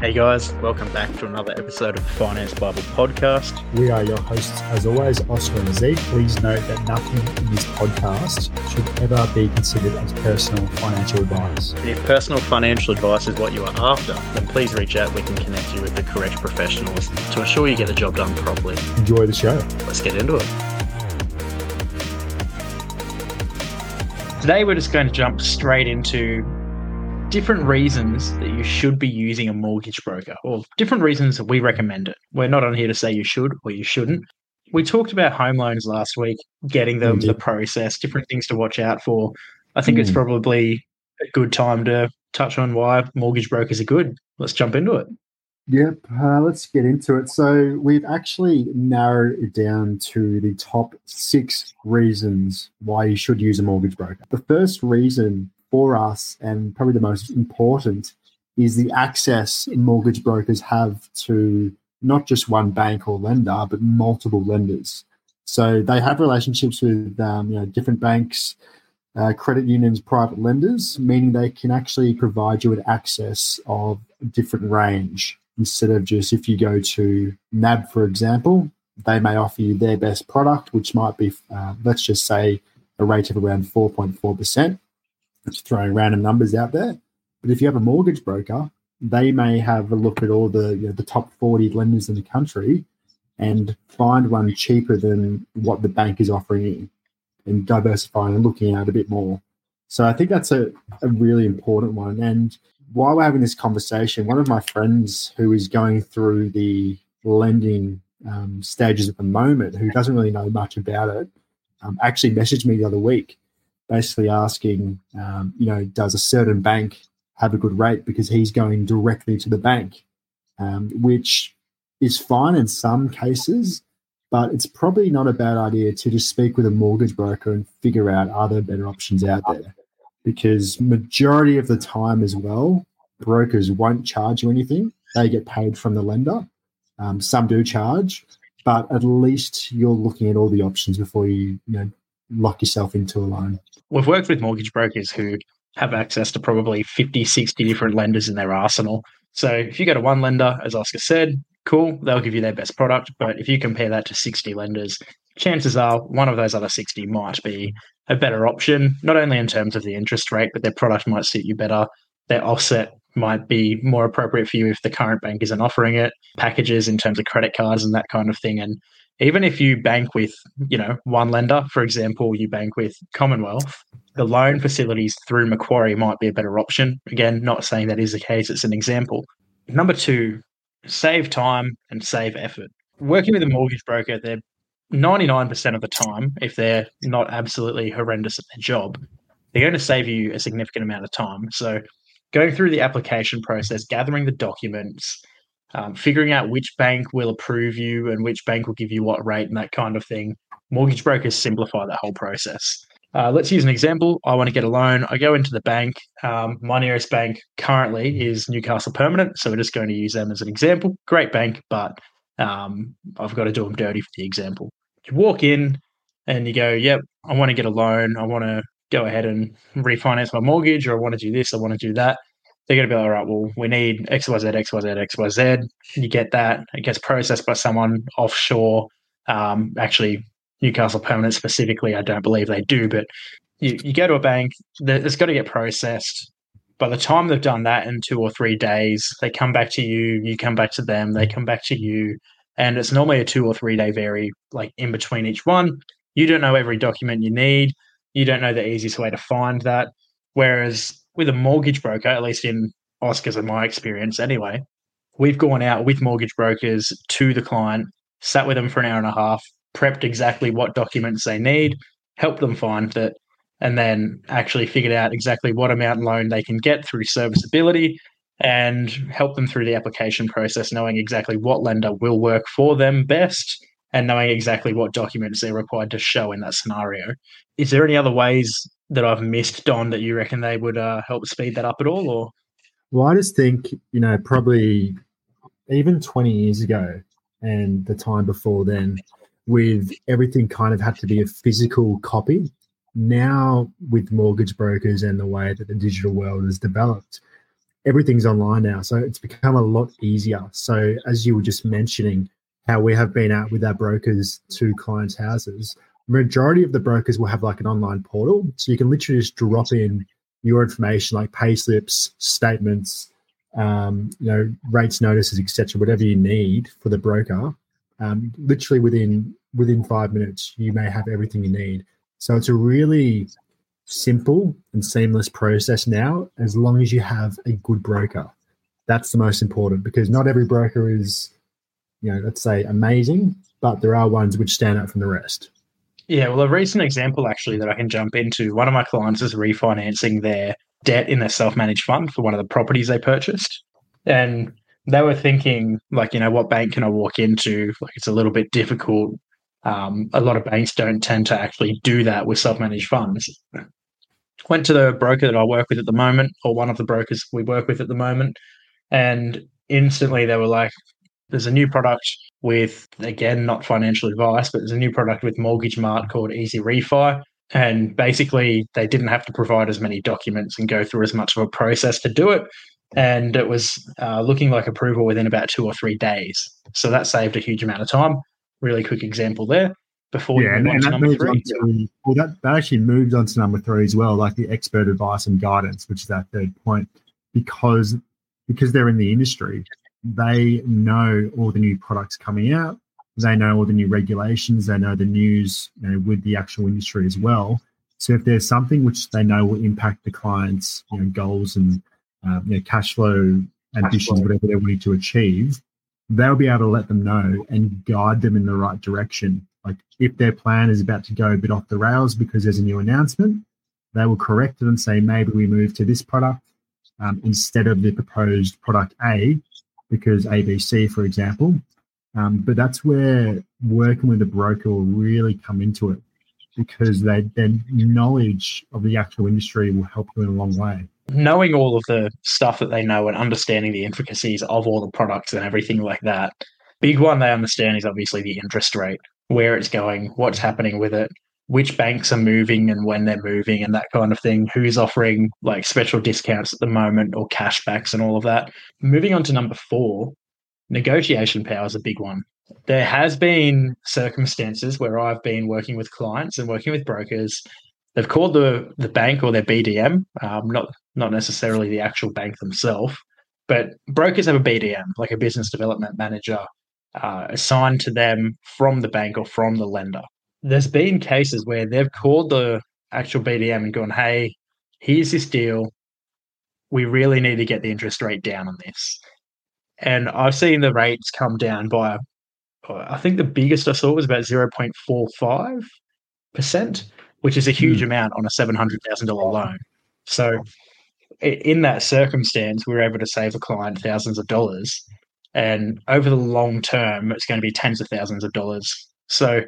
Hey guys, welcome back to another episode of the Finance Bible podcast. We are your hosts, as always, Oscar and Zeke. Please note that nothing in this podcast should ever be considered as personal financial advice. If personal financial advice is what you are after, then please reach out. We can connect you with the correct professionals to ensure you get the job done properly. Enjoy the show. Let's get into it. Today, we're just going to jump straight into different reasons that you should be using a mortgage broker, or different reasons that we recommend it. We're not on here to say you should or you shouldn't. We talked about home loans last week, getting them, the process, different things to watch out for. I think mm. it's hmm. probably a good time to touch on why mortgage brokers are good. Let's jump into it. Yep, uh, let's get into it. So, we've actually narrowed it down to the top six reasons why you should use a mortgage broker. The first reason for us, and probably the most important, is the access mortgage brokers have to not just one bank or lender, but multiple lenders. So they have relationships with um, you know different banks, uh, credit unions, private lenders, meaning they can actually provide you with access of a different range instead of just if you go to NAB, for example, they may offer you their best product, which might be, uh, let's just say, a rate of around 4.4%. Just throwing random numbers out there. But if you have a mortgage broker, they may have a look at all the you know, the top 40 lenders in the country and find one cheaper than what the bank is offering you and diversifying and looking at a bit more. So I think that's a, a really important one. And while we're having this conversation, one of my friends who is going through the lending um, stages at the moment, who doesn't really know much about it, um, actually messaged me the other week basically asking, um, you know, does a certain bank have a good rate because he's going directly to the bank, um, which is fine in some cases, but it's probably not a bad idea to just speak with a mortgage broker and figure out are there better options out there. Because majority of the time as well, brokers won't charge you anything. They get paid from the lender. Um, some do charge, but at least you're looking at all the options before you, you know, lock yourself into a loan. We've worked with mortgage brokers who have access to probably 50, 60 different lenders in their arsenal. So if you go to one lender, as Oscar said, cool, they'll give you their best product. But if you compare that to 60 lenders, chances are one of those other 60 might be a better option, not only in terms of the interest rate, but their product might suit you better. Their offset might be more appropriate for you if the current bank isn't offering it, packages in terms of credit cards and that kind of thing. And even if you bank with, you know, one lender, for example, you bank with Commonwealth, the loan facilities through Macquarie might be a better option. Again, not saying that is the case, it's an example. Number two, save time and save effort. Working with a mortgage broker, they're 99% of the time, if they're not absolutely horrendous at their job, they're going to save you a significant amount of time. So, going through the application process, gathering the documents, um, figuring out which bank will approve you and which bank will give you what rate and that kind of thing. Mortgage brokers simplify that whole process. Uh, let's use an example. I want to get a loan. I go into the bank. Um, my nearest bank currently is Newcastle Permanent, so we're just going to use them as an example. Great bank, but um, I've got to do them dirty for the example. You walk in and you go, "Yep, I want to get a loan. I want to go ahead and refinance my mortgage, or I want to do this. I want to do that." They're going to be like, all right, well, we need XYZ, XYZ, XYZ. You get that. It gets processed by someone offshore. Um, actually, Newcastle Permanent specifically, I don't believe they do, but you, you go to a bank, it's got to get processed. By the time they've done that in two or three days, they come back to you, you come back to them, they come back to you. And it's normally a two or three day vary, like in between each one. You don't know every document you need. You don't know the easiest way to find that. Whereas with a mortgage broker, at least in Oscar's and my experience anyway, we've gone out with mortgage brokers to the client, sat with them for an hour and a half, prepped exactly what documents they need, helped them find it, and then actually figured out exactly what amount loan they can get through serviceability and help them through the application process, knowing exactly what lender will work for them best and knowing exactly what documents they're required to show in that scenario. Is there any other ways that I've missed, Don, that you reckon they would uh, help speed that up at all? Or well, I just think you know probably even twenty years ago and the time before then, with everything kind of had to be a physical copy. Now, with mortgage brokers and the way that the digital world has developed, everything's online now. So it's become a lot easier. So as you were just mentioning, how we have been out with our brokers to clients' houses, majority of the brokers will have like an online portal. So you can literally just drop in your information like pay slips, statements, um, you know, rates notices, etc., whatever you need for the broker. Um, literally within within five minutes, you may have everything you need. So it's a really simple and seamless process now, as long as you have a good broker. That's the most important because not every broker is, you know, let's say amazing, but there are ones which stand out from the rest. Yeah, well, a recent example actually that I can jump into one of my clients is refinancing their debt in their self managed fund for one of the properties they purchased. And they were thinking, like, you know, what bank can I walk into? Like, it's a little bit difficult. Um, a lot of banks don't tend to actually do that with self managed funds. Went to the broker that I work with at the moment, or one of the brokers we work with at the moment, and instantly they were like, there's a new product with, again, not financial advice, but there's a new product with Mortgage Mart called Easy Refi. And basically, they didn't have to provide as many documents and go through as much of a process to do it. And it was uh, looking like approval within about two or three days. So that saved a huge amount of time. Really quick example there. Before yeah, and, and that three. on to, well, that, that actually moves on to number three as well, like the expert advice and guidance, which is that third point, because because they're in the industry, they know all the new products coming out. They know all the new regulations. They know the news you know, with the actual industry as well. So if there's something which they know will impact the clients' you know, goals and uh, you know, cash flow ambitions, whatever they're wanting to achieve, they'll be able to let them know and guide them in the right direction. Like if their plan is about to go a bit off the rails because there's a new announcement, they will correct it and say maybe we move to this product um, instead of the proposed product A because ABC, for example. Um, but that's where working with a broker will really come into it because they, their knowledge of the actual industry will help you in a long way. Knowing all of the stuff that they know and understanding the intricacies of all the products and everything like that. Big one they understand is obviously the interest rate, where it's going, what's happening with it, which banks are moving and when they're moving and that kind of thing, who's offering like special discounts at the moment or cashbacks and all of that. Moving on to number four, negotiation power is a big one. There has been circumstances where I've been working with clients and working with brokers. They've called the the bank or their BDM, um, not not necessarily the actual bank themselves, but brokers have a BDM, like a business development manager, uh, assigned to them from the bank or from the lender there's been cases where they've called the actual BDM and gone, hey, here's this deal. We really need to get the interest rate down on this. And I've seen the rates come down by, I think the biggest I saw was about 0.45%, which is a huge mm. amount on a $700,000 loan. So, in that circumstance, we are able to save a client thousands of dollars. And over the long term, it's going to be tens of thousands of dollars. So,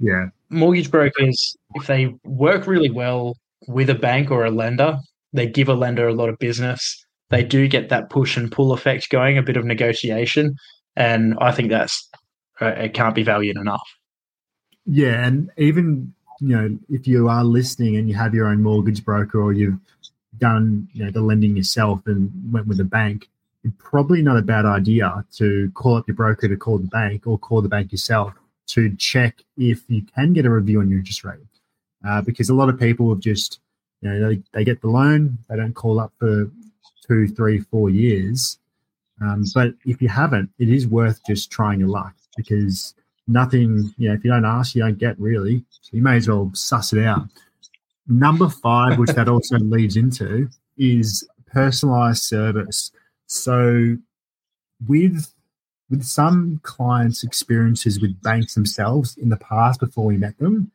yeah. Mortgage brokers, if they work really well with a bank or a lender, they give a lender a lot of business. They do get that push and pull effect going, a bit of negotiation. And I think that's, uh, it can't be valued enough. Yeah. And even, you know, if you are listening and you have your own mortgage broker or you've done, you know, the lending yourself and went with a bank, it's probably not a bad idea to call up your broker to call the bank or call the bank yourself to check if you can get a review on your interest rate. Uh, because a lot of people have just, you know, they, they get the loan, they don't call up for two, three, four years. Um, but if you haven't, it is worth just trying your luck because nothing, you know, if you don't ask, you don't get really. So you may as well suss it out. Number five, which that also leads into, is personalized service. So with with some clients' experiences with banks themselves in the past before we met them,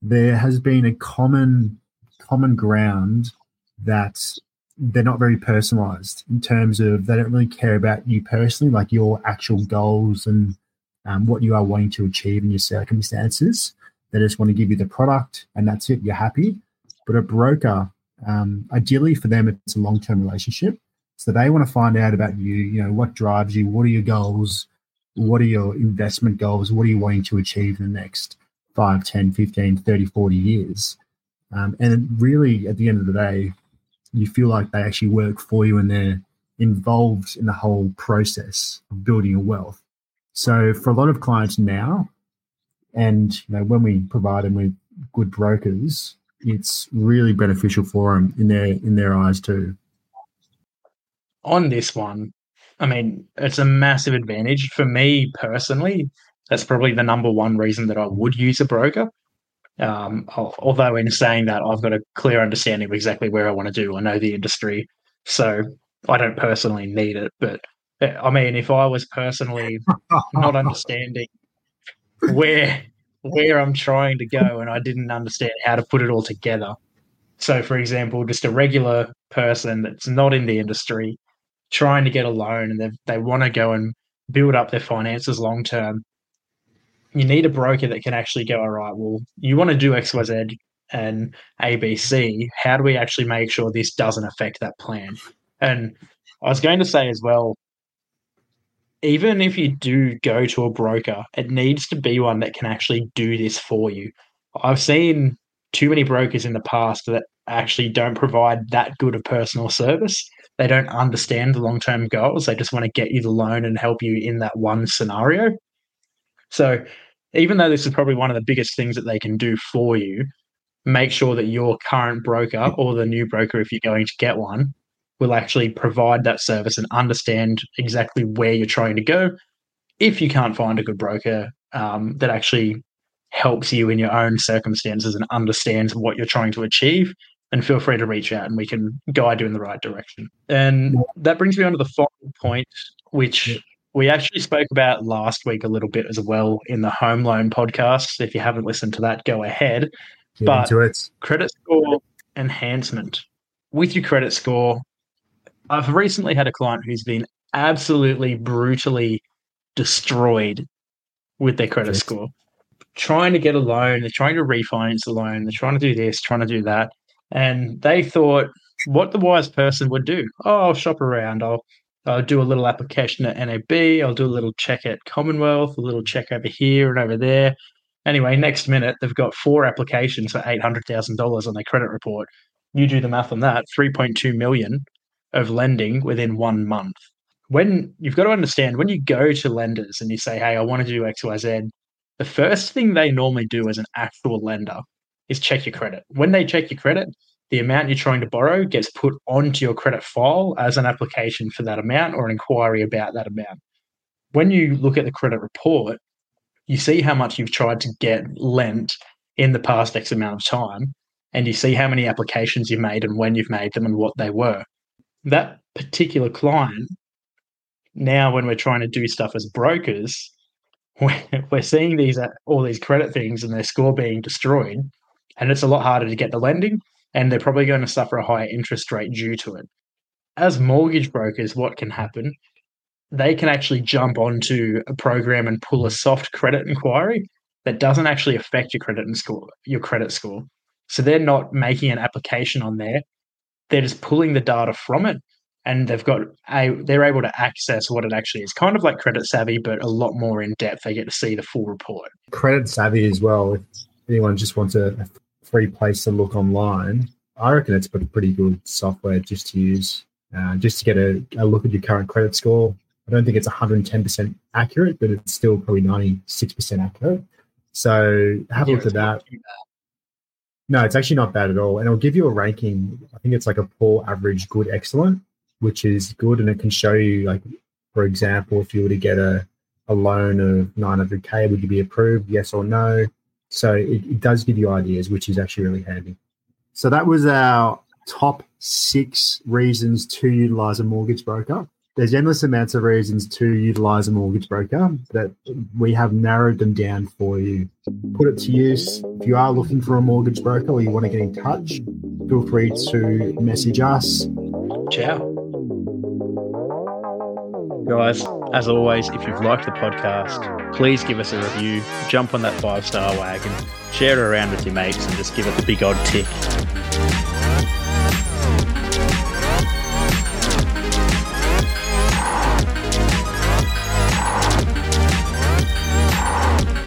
there has been a common common ground that they're not very personalized in terms of they don't really care about you personally, like your actual goals and um, what you are wanting to achieve in your circumstances. They just want to give you the product and that's it, you're happy. But a broker, um, ideally for them, it's a long term relationship. So they want to find out about you, you know, what drives you, what are your goals, what are your investment goals, what are you wanting to achieve in the next 5, 10, 15, 30, 40 years. Um, and really, at the end of the day, you feel like they actually work for you and they're involved in the whole process of building your wealth. So for a lot of clients now, and you know, when we provide them with good brokers, it's really beneficial for them in their in their eyes too. On this one, I mean, it's a massive advantage for me personally. That's probably the number one reason that I would use a broker. Um, although in saying that, I've got a clear understanding of exactly where I want to do. I know the industry, so I don't personally need it. But eh, I mean, if I was personally not understanding where where I'm trying to go and I didn't understand how to put it all together. So, for example, just a regular person that's not in the industry trying to get a loan and they they want to go and build up their finances long term. You need a broker that can actually go, all right, well, you want to do XYZ and ABC. How do we actually make sure this doesn't affect that plan? And I was going to say as well, even if you do go to a broker, it needs to be one that can actually do this for you. I've seen too many brokers in the past that actually don't provide that good of personal service. They don't understand the long term goals. They just want to get you the loan and help you in that one scenario. So, even though this is probably one of the biggest things that they can do for you, make sure that your current broker or the new broker, if you're going to get one, will actually provide that service and understand exactly where you're trying to go. If you can't find a good broker um, that actually helps you in your own circumstances and understands what you're trying to achieve, then feel free to reach out and we can guide you in the right direction. And that brings me on to the final point, which we actually spoke about last week a little bit as well in the home loan podcast. If you haven't listened to that, go ahead. Get but credit score enhancement. With your credit score, I've recently had a client who's been absolutely brutally destroyed with their credit score. Trying to get a loan, they're trying to refinance the loan, they're trying to do this, trying to do that. And they thought what the wise person would do. Oh, I'll shop around. I'll I'll do a little application at NAB. I'll do a little check at Commonwealth, a little check over here and over there. Anyway, next minute they've got four applications for eight hundred thousand dollars on their credit report. You do the math on that, three point two million of lending within one month. When you've got to understand, when you go to lenders and you say, Hey, I want to do XYZ, the first thing they normally do as an actual lender is check your credit. When they check your credit, the amount you're trying to borrow gets put onto your credit file as an application for that amount or an inquiry about that amount. When you look at the credit report, you see how much you've tried to get lent in the past X amount of time, and you see how many applications you've made and when you've made them and what they were that particular client, now when we're trying to do stuff as brokers, we're, seeing these all these credit things and their score being destroyed, and it's a lot harder to get the lending, and they're probably going to suffer a higher interest rate due to it. As mortgage brokers, what can happen? They can actually jump onto a program and pull a soft credit inquiry that doesn't actually affect your credit and score, your credit score. So they're not making an application on there they're just pulling the data from it and they've got a they're able to access what it actually is kind of like credit savvy but a lot more in depth they get to see the full report credit savvy as well anyone just wants a, a free place to look online i reckon it's a pretty good software just to use uh, just to get a, a, look at your current credit score i don't think it's 110% accurate but it's still probably 96% accurate so have yeah, a look at that no, it's actually not bad at all. And it'll give you a ranking. I think it's like a poor, average, good, excellent, which is good. And it can show you, like, for example, if you were to get a, a loan of 900K, would you be approved? Yes or no? So it, it does give you ideas, which is actually really handy. So that was our top six reasons to utilize a mortgage broker there's endless amounts of reasons to utilize a mortgage broker that we have narrowed them down for you. Put it to use. If you are looking for a mortgage broker or you want to get in touch, feel free to message us. Ciao. Guys, as always, if you've liked the podcast, please give us a review, jump on that five star wagon, share it around with your mates, and just give it the big odd tick.